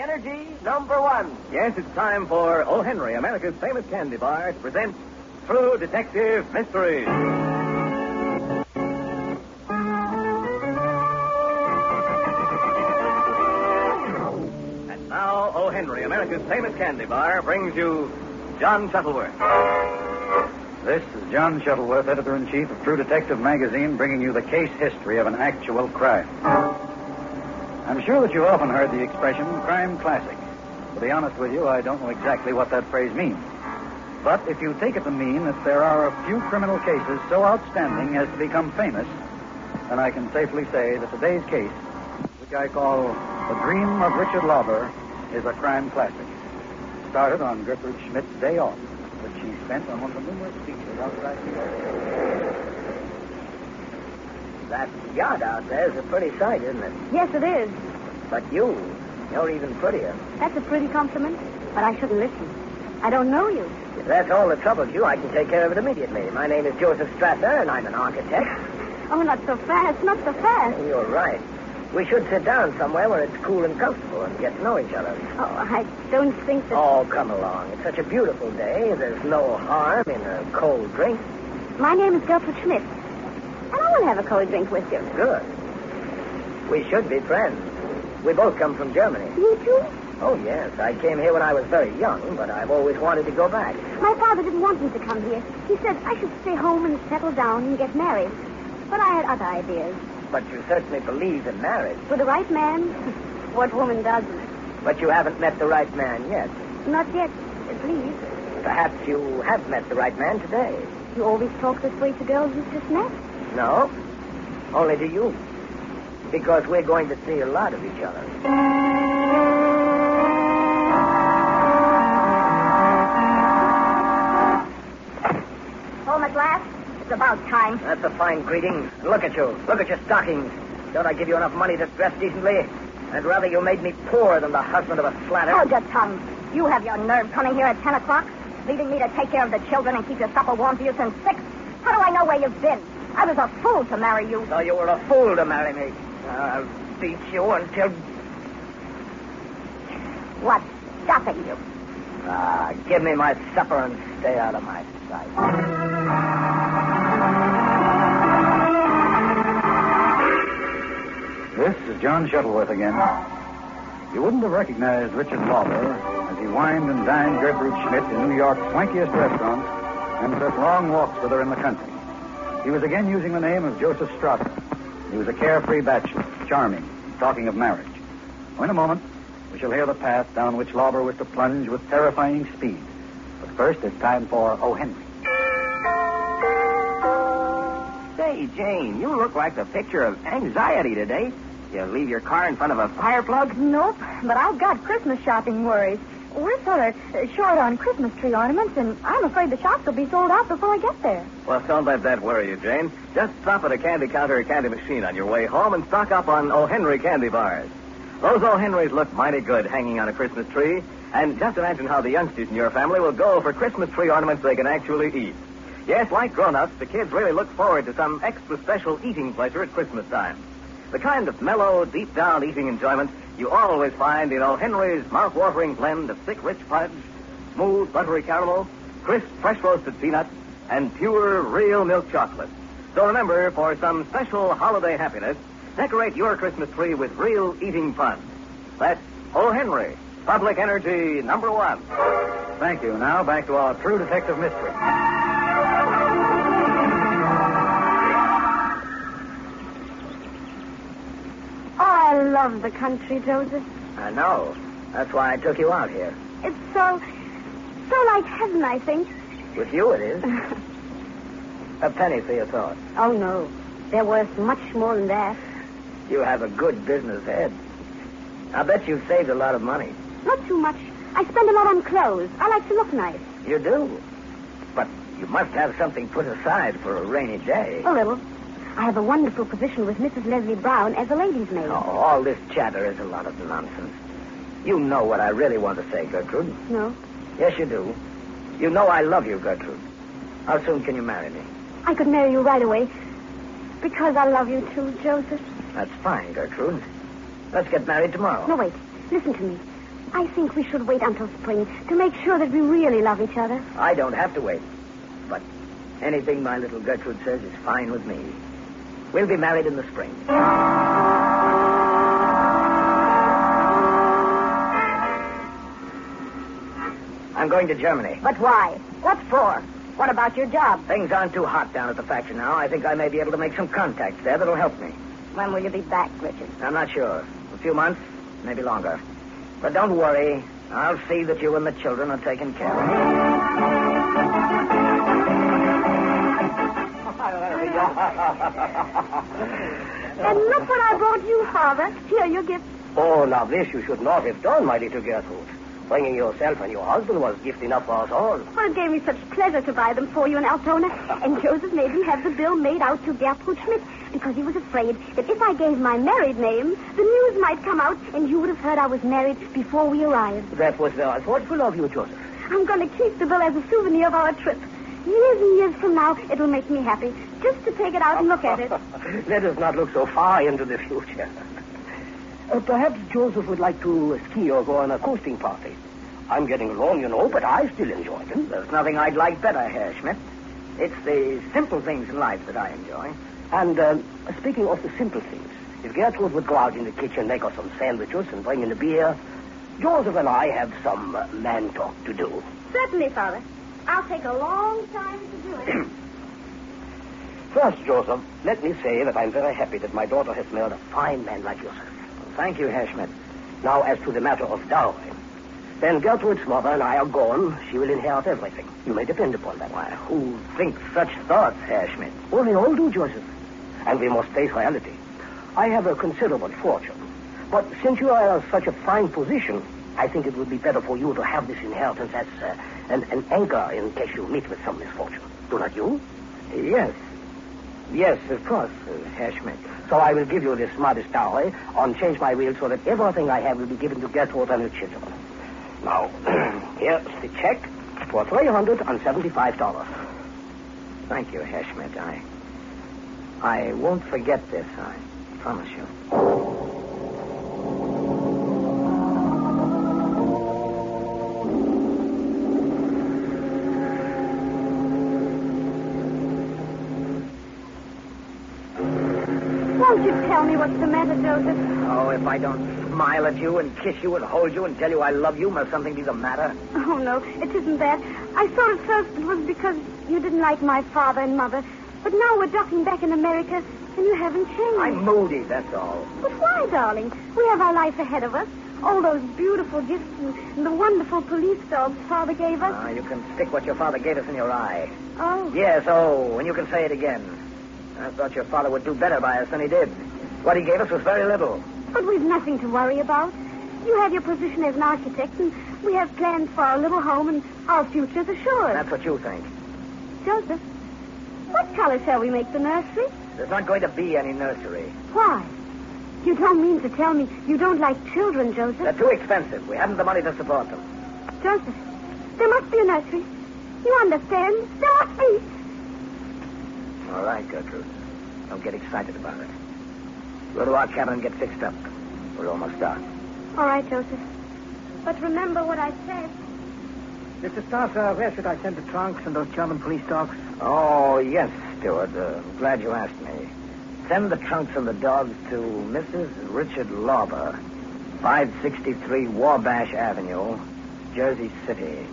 O. Henry, Public Energy number one. Yes, it's time for O. Henry, America's famous candy bar, to present True Detective Mysteries. And now, O. Henry, America's famous candy bar, brings you John Shuttleworth. This is John Shuttleworth, editor in chief of True Detective magazine, bringing you the case history of an actual crime. I'm sure that you've often heard the expression crime classic. To be honest with you, I don't know exactly what that phrase means. But if you take it to mean that there are a few criminal cases so outstanding as to become famous, then I can safely say that today's case, which I call The Dream of Richard Lauber, is a crime classic. Started on Gertrude Schmidt's day off, which she spent on one of the numerous beaches outside New York. That yacht out there is a pretty sight, isn't it? Yes, it is. But you, you're even prettier. That's a pretty compliment, but I shouldn't listen. I don't know you. If that's all that troubles you, I can take care of it immediately. My name is Joseph Strasser, and I'm an architect. Oh, not so fast, not so fast. Oh, you're right. We should sit down somewhere where it's cool and comfortable and get to know each other. Oh, I don't think that. Oh, come along. It's such a beautiful day. There's no harm in a cold drink. My name is Gertrude Schmidt. And I want to have a cold drink with you. Good. We should be friends. We both come from Germany. You too? Oh, yes. I came here when I was very young, but I've always wanted to go back. My father didn't want me to come here. He said I should stay home and settle down and get married. But I had other ideas. But you certainly believe in marriage. For the right man, what woman doesn't? But you haven't met the right man yet. Not yet, at least. Perhaps you have met the right man today. You always talk this way to girls you've just met. No? Only to you. Because we're going to see a lot of each other. Oh, Home at last? It's about time. That's a fine greeting. Look at you. Look at your stockings. Don't I give you enough money to dress decently? I'd rather you made me poor than the husband of a slatter. Hold your tongue. You have your nerve coming here at 10 o'clock, leaving me to take care of the children and keep your supper warm for you since 6. How do I know where you've been? I was a fool to marry you. So you were a fool to marry me. I'll beat you until. What's stopping you? Ah, give me my supper and stay out of my sight. This is John Shuttleworth again. You wouldn't have recognized Richard Lauber as he wined and dined Gertrude Schmidt in New York's swankiest restaurants and took long walks with her in the country. He was again using the name of Joseph Strasser. He was a carefree bachelor, charming, talking of marriage. Oh, in a moment, we shall hear the path down which Lauber was to plunge with terrifying speed. But first, it's time for O. Henry. Say, Jane, you look like the picture of anxiety today. You leave your car in front of a fire plug? Nope, but I've got Christmas shopping worries. We're sort of short on Christmas tree ornaments, and I'm afraid the shops will be sold out before I get there. Well, don't let that worry you, Jane. Just stop at a candy counter or candy machine on your way home and stock up on O. Henry candy bars. Those O. Henrys look mighty good hanging on a Christmas tree. And just imagine how the youngsters in your family will go for Christmas tree ornaments they can actually eat. Yes, like grown-ups, the kids really look forward to some extra special eating pleasure at Christmas time. The kind of mellow, deep-down eating enjoyment you always find in O. Henry's mouth-watering blend of thick, rich fudge, smooth, buttery caramel, crisp, fresh-roasted peanuts, and pure, real milk chocolate. So remember, for some special holiday happiness, decorate your Christmas tree with real eating fun. That's O. Henry, Public Energy number one. Thank you. Now, back to our true detective mystery. Love the country, Joseph. I know. That's why I took you out here. It's so, so like heaven, I think. With you, it is. A penny for your thought. Oh, no. They're worth much more than that. You have a good business head. I bet you've saved a lot of money. Not too much. I spend a lot on clothes. I like to look nice. You do. But you must have something put aside for a rainy day. A little. I have a wonderful position with Mrs. Leslie Brown as a lady's maid. Oh, all this chatter is a lot of nonsense. You know what I really want to say, Gertrude. No. Yes, you do. You know I love you, Gertrude. How soon can you marry me? I could marry you right away. Because I love you too, Joseph. That's fine, Gertrude. Let's get married tomorrow. No, wait. Listen to me. I think we should wait until spring to make sure that we really love each other. I don't have to wait. But anything my little Gertrude says is fine with me. We'll be married in the spring. I'm going to Germany. But why? What for? What about your job? Things aren't too hot down at the factory now. I think I may be able to make some contacts there that'll help me. When will you be back, Richard? I'm not sure. A few months, maybe longer. But don't worry. I'll see that you and the children are taken care of. And look what I brought you, Father. Here, your gift. Oh, now this you should not have done, my little Gertrude. Bringing yourself and your husband was gift enough for us all. Well, it gave me such pleasure to buy them for you in Altona. And Joseph made me have the bill made out to Gertrude Schmidt because he was afraid that if I gave my married name, the news might come out and you would have heard I was married before we arrived. That was very thoughtful of you, Joseph. I'm going to keep the bill as a souvenir of our trip. Years and years from now, it'll make me happy just to take it out and look at it. Let us not look so far into the future. Uh, perhaps Joseph would like to ski or go on a coasting party. I'm getting along, you know, but I still enjoy them. There's nothing I'd like better, Herr Schmidt. It's the simple things in life that I enjoy. And um, speaking of the simple things, if Gertrude would go out in the kitchen, make us some sandwiches, and bring in the beer, Joseph and I have some uh, man talk to do. Certainly, Father. I'll take a long time to do it. First, Joseph, let me say that I'm very happy that my daughter has married a fine man like yourself. Thank you, Herr Schmidt. Now, as to the matter of dowry. When Gertrude's mother and I are gone, she will inherit everything. You may depend upon that. Why, who thinks such thoughts, Herr Schmidt? Well, we all do, Joseph. And we must face reality. I have a considerable fortune. But since you are in such a fine position, I think it would be better for you to have this inheritance as uh, an, an anchor in case you meet with some misfortune. Do not you? Yes. Yes, of course, uh, Herr Schmidt. So I will give you this modest dowry on change my will so that everything I have will be given to Gertrude and her children. Now, here's the check for $375. Thank you, Herr Schmidt. I, I won't forget this, I promise you. What's the matter, Joseph? Oh, if I don't smile at you and kiss you and hold you and tell you I love you, must something be the matter? Oh, no, it isn't that. I thought at first it was because you didn't like my father and mother. But now we're docking back in America, and you haven't changed. I'm moody, that's all. But why, darling? We have our life ahead of us. All those beautiful gifts and, and the wonderful police dogs Father gave us. Ah, you can stick what your father gave us in your eye. Oh. Yes, oh, and you can say it again. I thought your father would do better by us than he did. What he gave us was very little. But we've nothing to worry about. You have your position as an architect, and we have plans for our little home, and our future's assured. That's what you think. Joseph, what color shall we make the nursery? There's not going to be any nursery. Why? You don't mean to tell me you don't like children, Joseph? They're too expensive. We haven't the money to support them. Joseph, there must be a nursery. You understand? There must be. All right, Gertrude. Don't get excited about it. Go to our cabin and get fixed up. We're almost done. All right, Joseph. But remember what I said. Mr. Starr, where should I send the trunks and those German police dogs? Oh, yes, Stewart. Uh, glad you asked me. Send the trunks and the dogs to Mrs. Richard Lauber, 563 Wabash Avenue, Jersey City.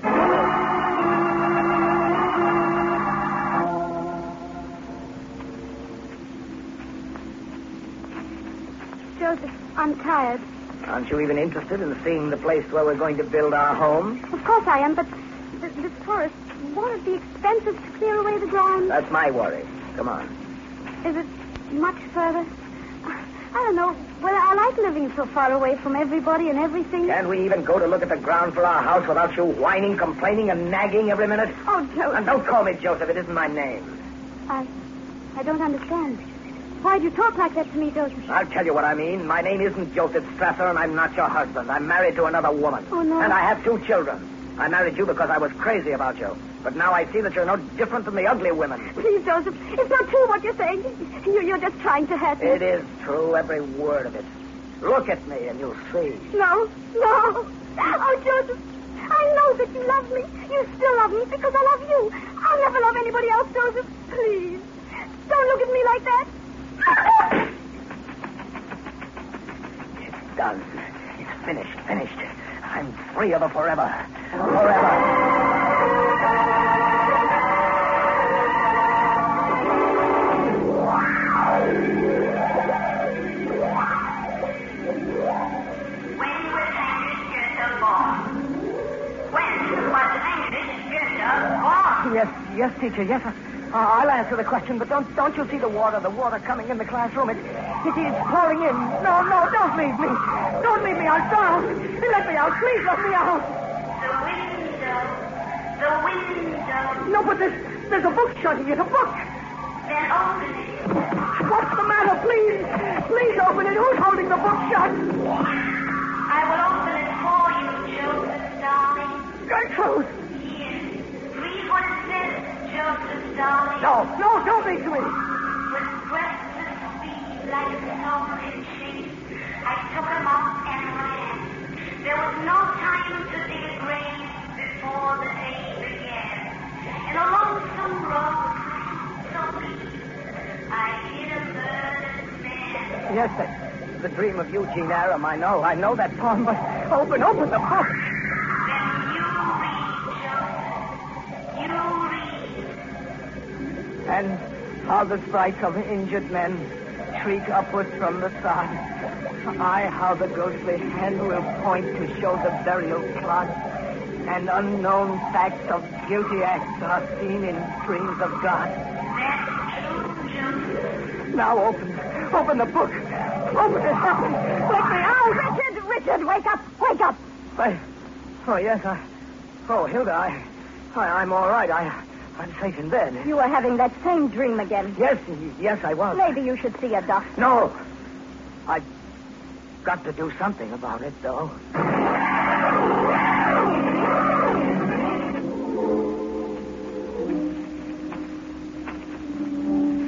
Joseph, I'm tired. Aren't you even interested in seeing the place where we're going to build our home? Of course I am, but the, this forest, won't it be expensive to clear away the ground? That's my worry. Come on. Is it much further? I don't know whether I like living so far away from everybody and everything. Can't we even go to look at the ground for our house without you whining, complaining, and nagging every minute? Oh, Joseph. And don't call me Joseph. It isn't my name. I, I don't understand. Why do you talk like that to me, Joseph? I'll tell you what I mean. My name isn't Joseph Strasser, and I'm not your husband. I'm married to another woman. Oh, no. And I have two children. I married you because I was crazy about you. But now I see that you're no different from the ugly women. Please, Joseph, it's not true what you're saying. You, you're just trying to hurt me. It is true, every word of it. Look at me and you'll see. No, no. Oh, Joseph, I know that you love me. You still love me because I love you. I'll never love anybody else, Joseph. Please, don't look at me like that. It's done. It's finished, finished. I'm free of her forever. Forever. When was Heinrich Goethe? When was Heinrich Goethe? Yes, yes, teacher, yes. Uh, I'll answer the question, but don't don't you see the water, the water coming in the classroom? It, it is pouring in. No, no, don't leave me. Don't leave me. I'll drown. Let me out. Please let me out. The window. The window. No, but there's, there's a book shutting it, a book. Then open it. What's the matter? Please, please open it. Who's holding the book shut? I will open it for you, Joseph, darling. Gertrude. Here. Read what it says, Joseph, darling. No, no, don't make me. With breathless speed, like a song in shape, I took him up and ran. There was no time to dig a grave before the day began. In a lonesome road, so bleak, I hit a murdered man. Yes, that's the dream of Eugene Aram. I know. I know that poem, but open, open the book. And how the sprites of injured men shriek upwards from the sod. Aye, how the ghostly hand will point to show the burial plot. And unknown facts of guilty acts are seen in dreams of God. Now open, open the book. Open it, open. Let me out. Richard, Richard, wake up, wake up. I, oh, yes, I... Oh, Hilda, I, I, I'm all right. I, I'm safe in bed. You were having that same dream again. Yes, yes, I was. Maybe you should see a doctor. No. I've got to do something about it, though.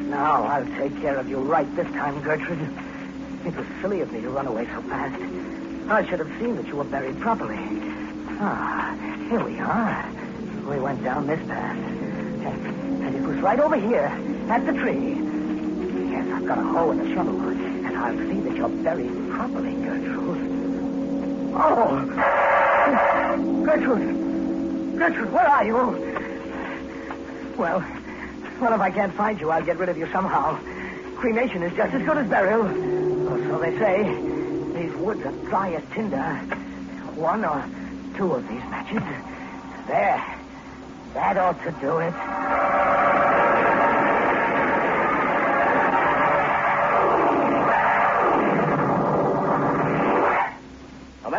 Now I'll take care of you right this time, Gertrude. It was silly of me to run away so fast. I should have seen that you were buried properly. Ah, here we are. We went down this path. Right over here, at the tree. Yes, I've got a hoe and a shovel, and I'll see that you're buried properly, Gertrude. Oh! Gertrude! Gertrude, where are you? Well, well, if I can't find you, I'll get rid of you somehow. Cremation is just as good as burial. Or so they say. These woods are dry as tinder. One or two of these matches. There. That ought to do it.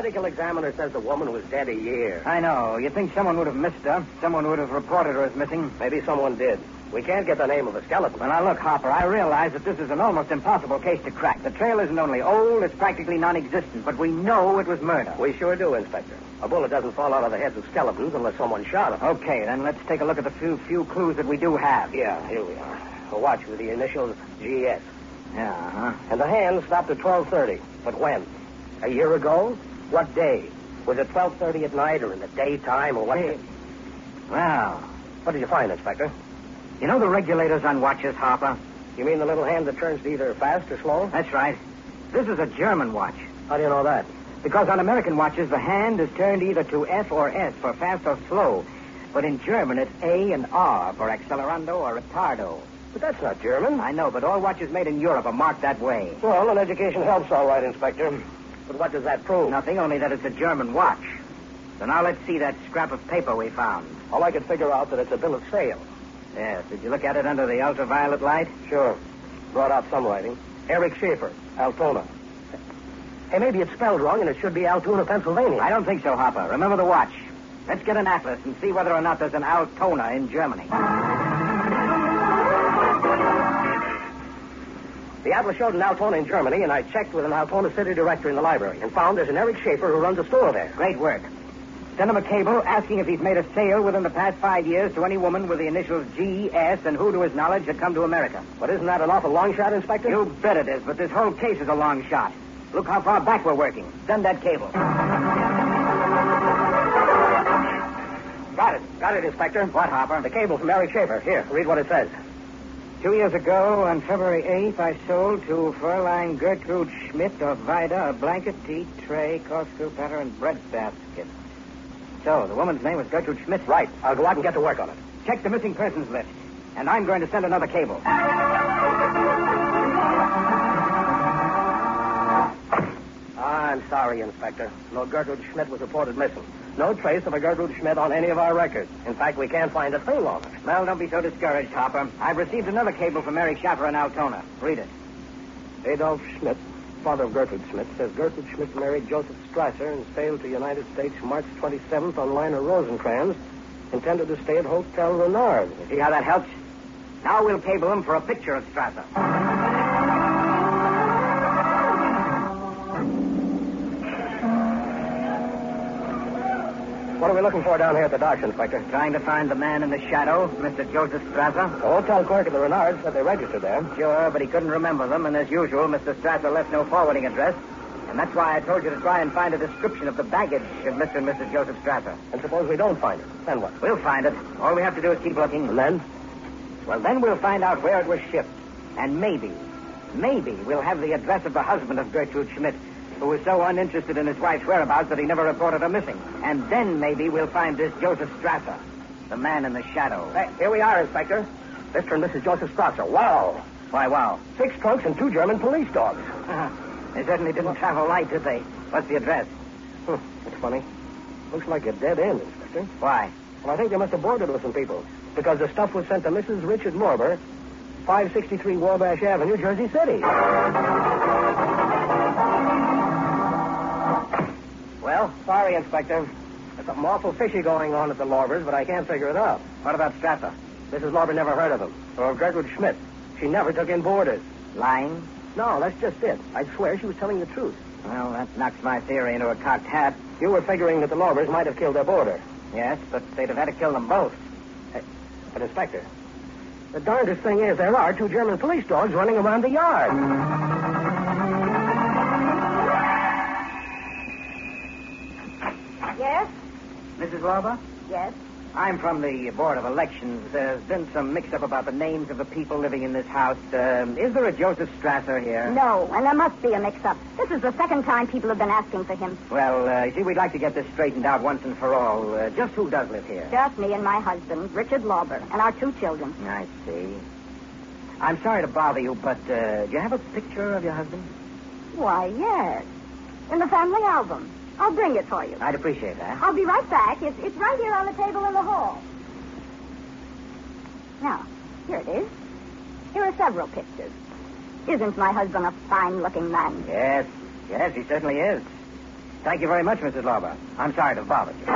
Medical examiner says the woman was dead a year. I know. You'd think someone would have missed her. Someone would have reported her as missing. Maybe someone did. We can't get the name of the skeleton. Well, now, look, Hopper, I realize that this is an almost impossible case to crack. The trail isn't only old, it's practically non-existent, but we know it was murder. We sure do, Inspector. A bullet doesn't fall out of the heads of skeletons unless someone shot him. Okay, then let's take a look at the few few clues that we do have. Yeah, here we are. A watch with the initials GS. Yeah, huh? And the hand stopped at 12.30. But when? A year ago? What day? Was it 12.30 at night or in the daytime or what? Hey. Well, What did you find, Inspector? you know the regulators on watches, Harper? You mean the little hand that turns to either fast or slow? That's right. This is a German watch. How do you know that? Because on American watches, the hand is turned either to F or S for fast or slow. But in German, it's A and R for accelerando or retardo. But that's not German. I know, but all watches made in Europe are marked that way. Well, an education helps all right, Inspector. But what does that prove? Nothing, only that it's a German watch. So now let's see that scrap of paper we found. All I could figure out that it's a bill of sale. Yes, did you look at it under the ultraviolet light? Sure. Brought out some writing. Eric Schaefer, Altona. Hey, maybe it's spelled wrong and it should be Altoona, Pennsylvania. I don't think so, Hopper. Remember the watch. Let's get an atlas and see whether or not there's an Altona in Germany. The atlas showed an Altona in Germany, and I checked with an Altona city director in the library and found there's an Eric Schaefer who runs a store there. Great work. Send him a cable asking if he's made a sale within the past five years to any woman with the initials G, S, and who, to his knowledge, had come to America. But isn't that an awful long shot, Inspector? You bet it is, but this whole case is a long shot. Look how far back we're working. Send that cable. Got it. Got it, Inspector. What, Hopper? The cable from Eric Schaefer. Here, read what it says. Two years ago, on February 8th, I sold to Fräulein Gertrude Schmidt of Vida a blanket, tea tray, corkscrew platter, and bread basket. So, the woman's name was Gertrude Schmidt? Right. I'll go out and get to work on it. Check the missing persons list. And I'm going to send another cable. I'm sorry, Inspector. No Gertrude Schmidt was reported missing. No trace of a Gertrude Schmidt on any of our records. In fact, we can't find a thing on her. Well, don't be so discouraged, Hopper. I've received another cable from Eric Schaefer in Altona. Read it. Adolf Schmidt, father of Gertrude Schmidt, says Gertrude Schmidt married Joseph Strasser and sailed to United States March 27th on liner Rosencrantz, intended to stay at Hotel Renard. See how that helps? Now we'll cable him for a picture of Strasser. What are we looking for down here at the docks, Inspector? Trying to find the man in the shadow, Mr. Joseph Strasser. The hotel clerk at the Renard said they registered there. Sure, but he couldn't remember them, and as usual, Mr. Strasser left no forwarding address. And that's why I told you to try and find a description of the baggage of Mr. and Mrs. Joseph Strasser. And suppose we don't find it. Then what? We'll find it. All we have to do is keep looking. And then? Well, then we'll find out where it was shipped. And maybe, maybe we'll have the address of the husband of Gertrude Schmidt, who was so uninterested in his wife's whereabouts that he never reported her missing. And then maybe we'll find this Joseph Strasser, the man in the shadow. Hey, here we are, Inspector. Mr. and Mrs. Joseph Strasser. Wow. Why, wow. Six trunks and two German police dogs. they certainly didn't travel light, did they? What's the address? Hmm, that's funny. Looks like a dead end, Inspector. Why? Well, I think they must have boarded with some people. Because the stuff was sent to Mrs. Richard Lauber, 563 Wabash Avenue, Jersey City. Sorry, Inspector. There's something awful fishy going on at the Laubers, but I can't figure it out. What about Strasser? Mrs. Lauber never heard of him. Or of Gertrude Schmidt. She never took in boarders. Lying? No, that's just it. I'd swear she was telling the truth. Well, that knocks my theory into a cocked hat. You were figuring that the Laubers might have killed their boarder. Yes, but they'd have had to kill them both. Hey, but, Inspector, the darndest thing is there are two German police dogs running around the yard. Mrs. Lauber? Yes. I'm from the Board of Elections. There's been some mix-up about the names of the people living in this house. Um, is there a Joseph Strasser here? No, and there must be a mix-up. This is the second time people have been asking for him. Well, uh, you see, we'd like to get this straightened out once and for all. Uh, just who does live here? Just me and my husband, Richard Lauber, and our two children. I see. I'm sorry to bother you, but uh, do you have a picture of your husband? Why, yes. In the family album. I'll bring it for you. I'd appreciate that. I'll be right back. It's, it's right here on the table in the hall. Now, here it is. Here are several pictures. Isn't my husband a fine-looking man? Yes, yes, he certainly is. Thank you very much, Mrs. Lauber. I'm sorry to bother you.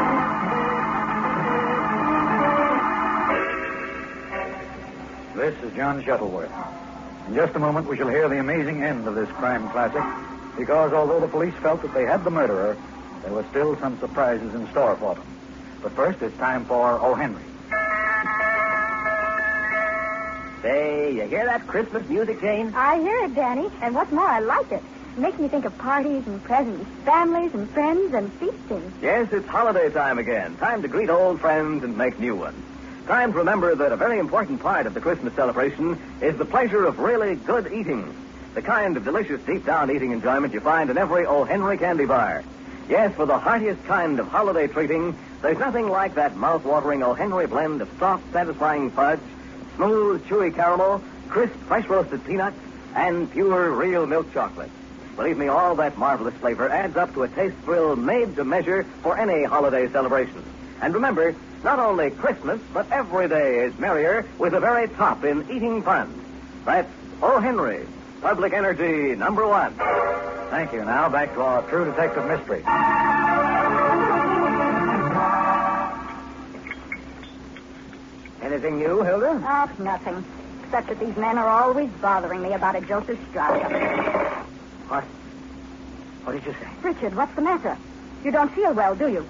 This is John Shuttleworth. In just a moment, we shall hear the amazing end of this crime classic, because although the police felt that they had the murderer, there were still some surprises in store for them. But first, it's time for O. Henry. Say, you hear that Christmas music, Jane? I hear it, Danny. And what's more, I like it. It makes me think of parties and presents, families and friends and feasting. Yes, it's holiday time again. Time to greet old friends and make new ones. Time to remember that a very important part of the Christmas celebration is the pleasure of really good eating. The kind of delicious deep down eating enjoyment you find in every O. Henry candy bar. Yes, for the heartiest kind of holiday treating, there's nothing like that mouth-watering O. Henry blend of soft, satisfying fudge, smooth, chewy caramel, crisp, fresh roasted peanuts, and pure, real milk chocolate. Believe me, all that marvelous flavor adds up to a taste thrill made to measure for any holiday celebration. And remember, not only Christmas, but every day is merrier with the very top in eating fun. That's O. Henry, Public Energy number one. Thank you. Now back to our true detective mystery. Anything new, Hilda? Oh, nothing. Except that these men are always bothering me about a Joseph Strauss. What? What did you say? Richard, what's the matter? You don't feel well, do you?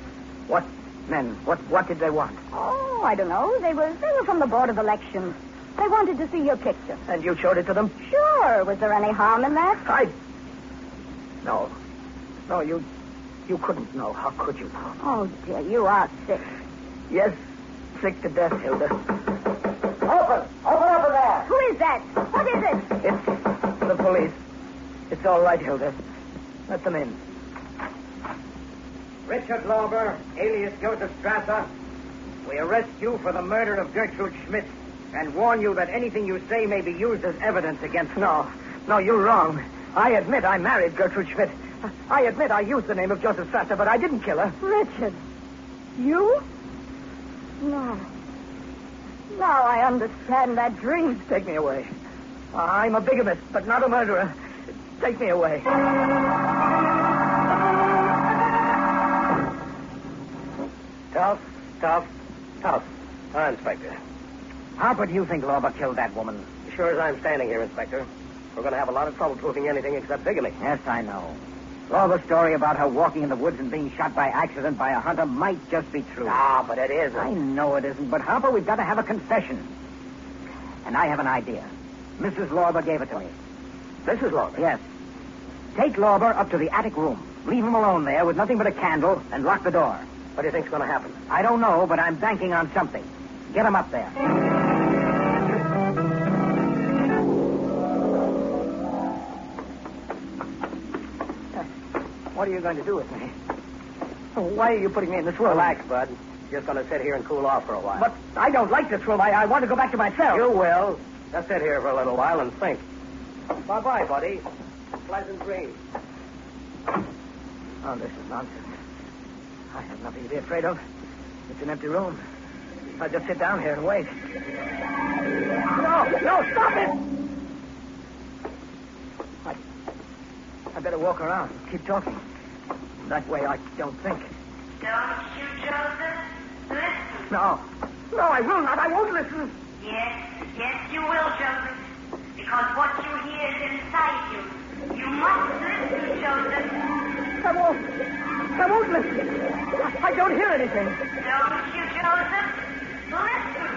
What men? What what did they want? Oh, I don't know. They were they were from the Board of Elections. They wanted to see your picture. And you showed it to them? Sure. Was there any harm in that? I. No. No, you. You couldn't know. How could you? Oh, dear, you are sick. Yes, sick to death, Hilda. Open! Open up in there! Who is that? What is it? It's the police. It's all right, Hilda. Let them in. Richard Lauber, alias Joseph Strasser, we arrest you for the murder of Gertrude Schmidt and warn you that anything you say may be used as evidence against No, no, you're wrong. I admit I married Gertrude Schmidt. I admit I used the name of Joseph Strasser, but I didn't kill her. Richard. You? No. Now I understand that dream. Take me away. I'm a bigamist, but not a murderer. Take me away. Tough, tough, tough. Ah, Inspector. How do you think Lauber killed that woman? Sure as I'm standing here, Inspector. We're going to have a lot of trouble proving anything except bigamy. Yes, I know. Lauber's story about her walking in the woods and being shot by accident by a hunter might just be true. Ah, but it isn't. I know it isn't, but Harper, we've got to have a confession. And I have an idea. Mrs. Lauber gave it to me. Mrs. Lauber? Yes. Take Lauber up to the attic room. Leave him alone there with nothing but a candle and lock the door. What do you think's going to happen? I don't know, but I'm banking on something. Get him up there. What are you going to do with me? Why are you putting me in this room? Relax, Bud. Just going to sit here and cool off for a while. But I don't like this room. I, I want to go back to my cell. You will. Just sit here for a little while and think. Bye-bye, buddy. Pleasant dreams. Oh, this is nonsense. I have nothing to be afraid of. It's an empty room. I'll just sit down here and wait. No, no, stop it! I, I better walk around. Keep talking. That way I don't think. Don't you, Joseph? Listen. No. No, I will not. I won't listen. Yes, yes, you will, Joseph. Because what you hear is inside you. You must listen, Joseph. I won't. I won't listen. I, I don't hear anything. Don't you, Joseph? Listen.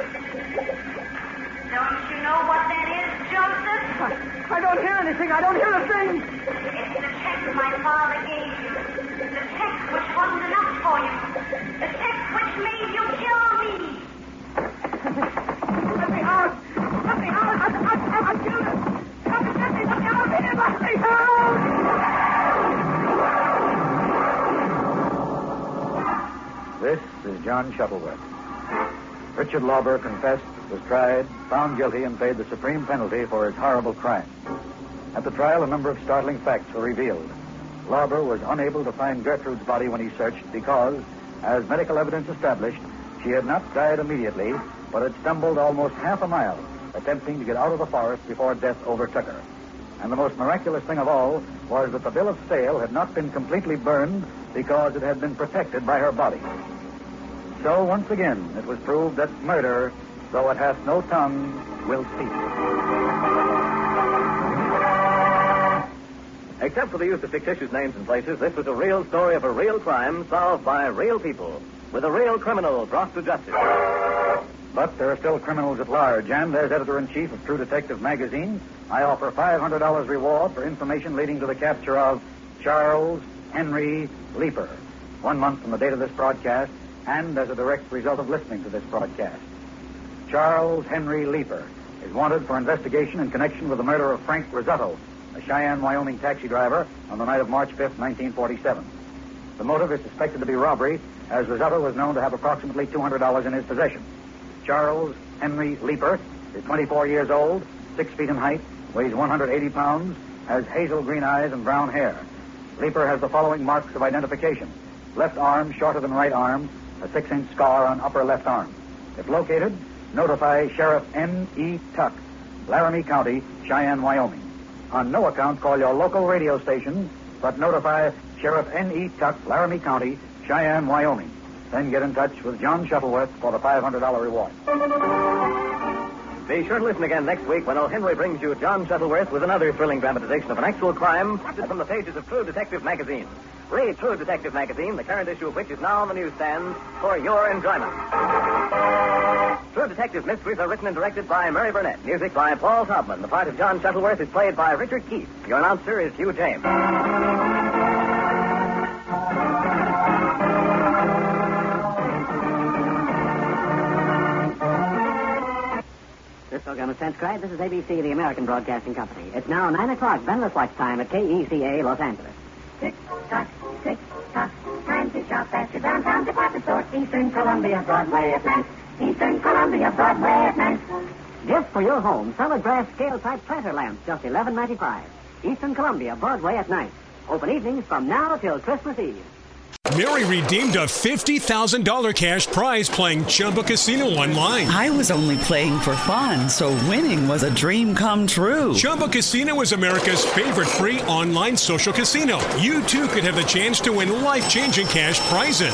Don't you know what that is, Joseph? I, I don't hear anything. I don't hear a thing. It's the check my father gave you. The check which wasn't enough for you. The check which made you kill me. Let me out. Let me out. I, I, I, I'm killed. Let me, let me, let me out here. Let me out. This is John Shuttleworth. Richard Lauber confessed, was tried, found guilty, and paid the supreme penalty for his horrible crime. At the trial, a number of startling facts were revealed. Lauber was unable to find Gertrude's body when he searched because, as medical evidence established, she had not died immediately, but had stumbled almost half a mile, attempting to get out of the forest before death overtook her. And the most miraculous thing of all was that the bill of sale had not been completely burned because it had been protected by her body. So once again, it was proved that murder, though it hath no tongue, will speak. Except for the use of fictitious names and places, this was a real story of a real crime solved by real people, with a real criminal brought to justice. But there are still criminals at large, and as editor in chief of True Detective magazine, I offer $500 reward for information leading to the capture of Charles Henry Leeper, one month from the date of this broadcast, and as a direct result of listening to this broadcast. Charles Henry Leeper is wanted for investigation in connection with the murder of Frank Risotto, a Cheyenne, Wyoming taxi driver, on the night of March 5th, 1947. The motive is suspected to be robbery, as Risotto was known to have approximately $200 in his possession. Charles Henry Leeper is 24 years old, 6 feet in height, weighs 180 pounds, has hazel green eyes and brown hair. Leeper has the following marks of identification. Left arm shorter than right arm, a six-inch scar on upper left arm. If located, notify Sheriff N. E. Tuck, Laramie County, Cheyenne, Wyoming. On no account call your local radio station, but notify Sheriff N.E. Tuck, Laramie County, Cheyenne, Wyoming. Then get in touch with John Shuttleworth for the $500 reward. Be sure to listen again next week when O. Henry brings you John Shuttleworth with another thrilling dramatization of an actual crime from the pages of True Detective magazine. Read True Detective magazine, the current issue of which is now on the newsstand for your enjoyment. True Detective mysteries are written and directed by Mary Burnett. Music by Paul Taubman. The part of John Shuttleworth is played by Richard Keith. Your announcer is Hugh James. This program is transcribed. This is ABC, the American Broadcasting Company. It's now 9 o'clock, Benrus Watch Time at KECA, Los Angeles. Tick tock, tick tock. Time to shop at your downtown department store, Eastern Columbia, Broadway at Ninth. Eastern Columbia, Broadway at Ninth. Gift for your home, solid brass scale type planter lamps, just eleven ninety five. Eastern Columbia, Broadway at Ninth. Open evenings from now till Christmas Eve. Mary redeemed a $50,000 cash prize playing Chumba Casino online. I was only playing for fun, so winning was a dream come true. Chumba Casino is America's favorite free online social casino. You too could have the chance to win life changing cash prizes.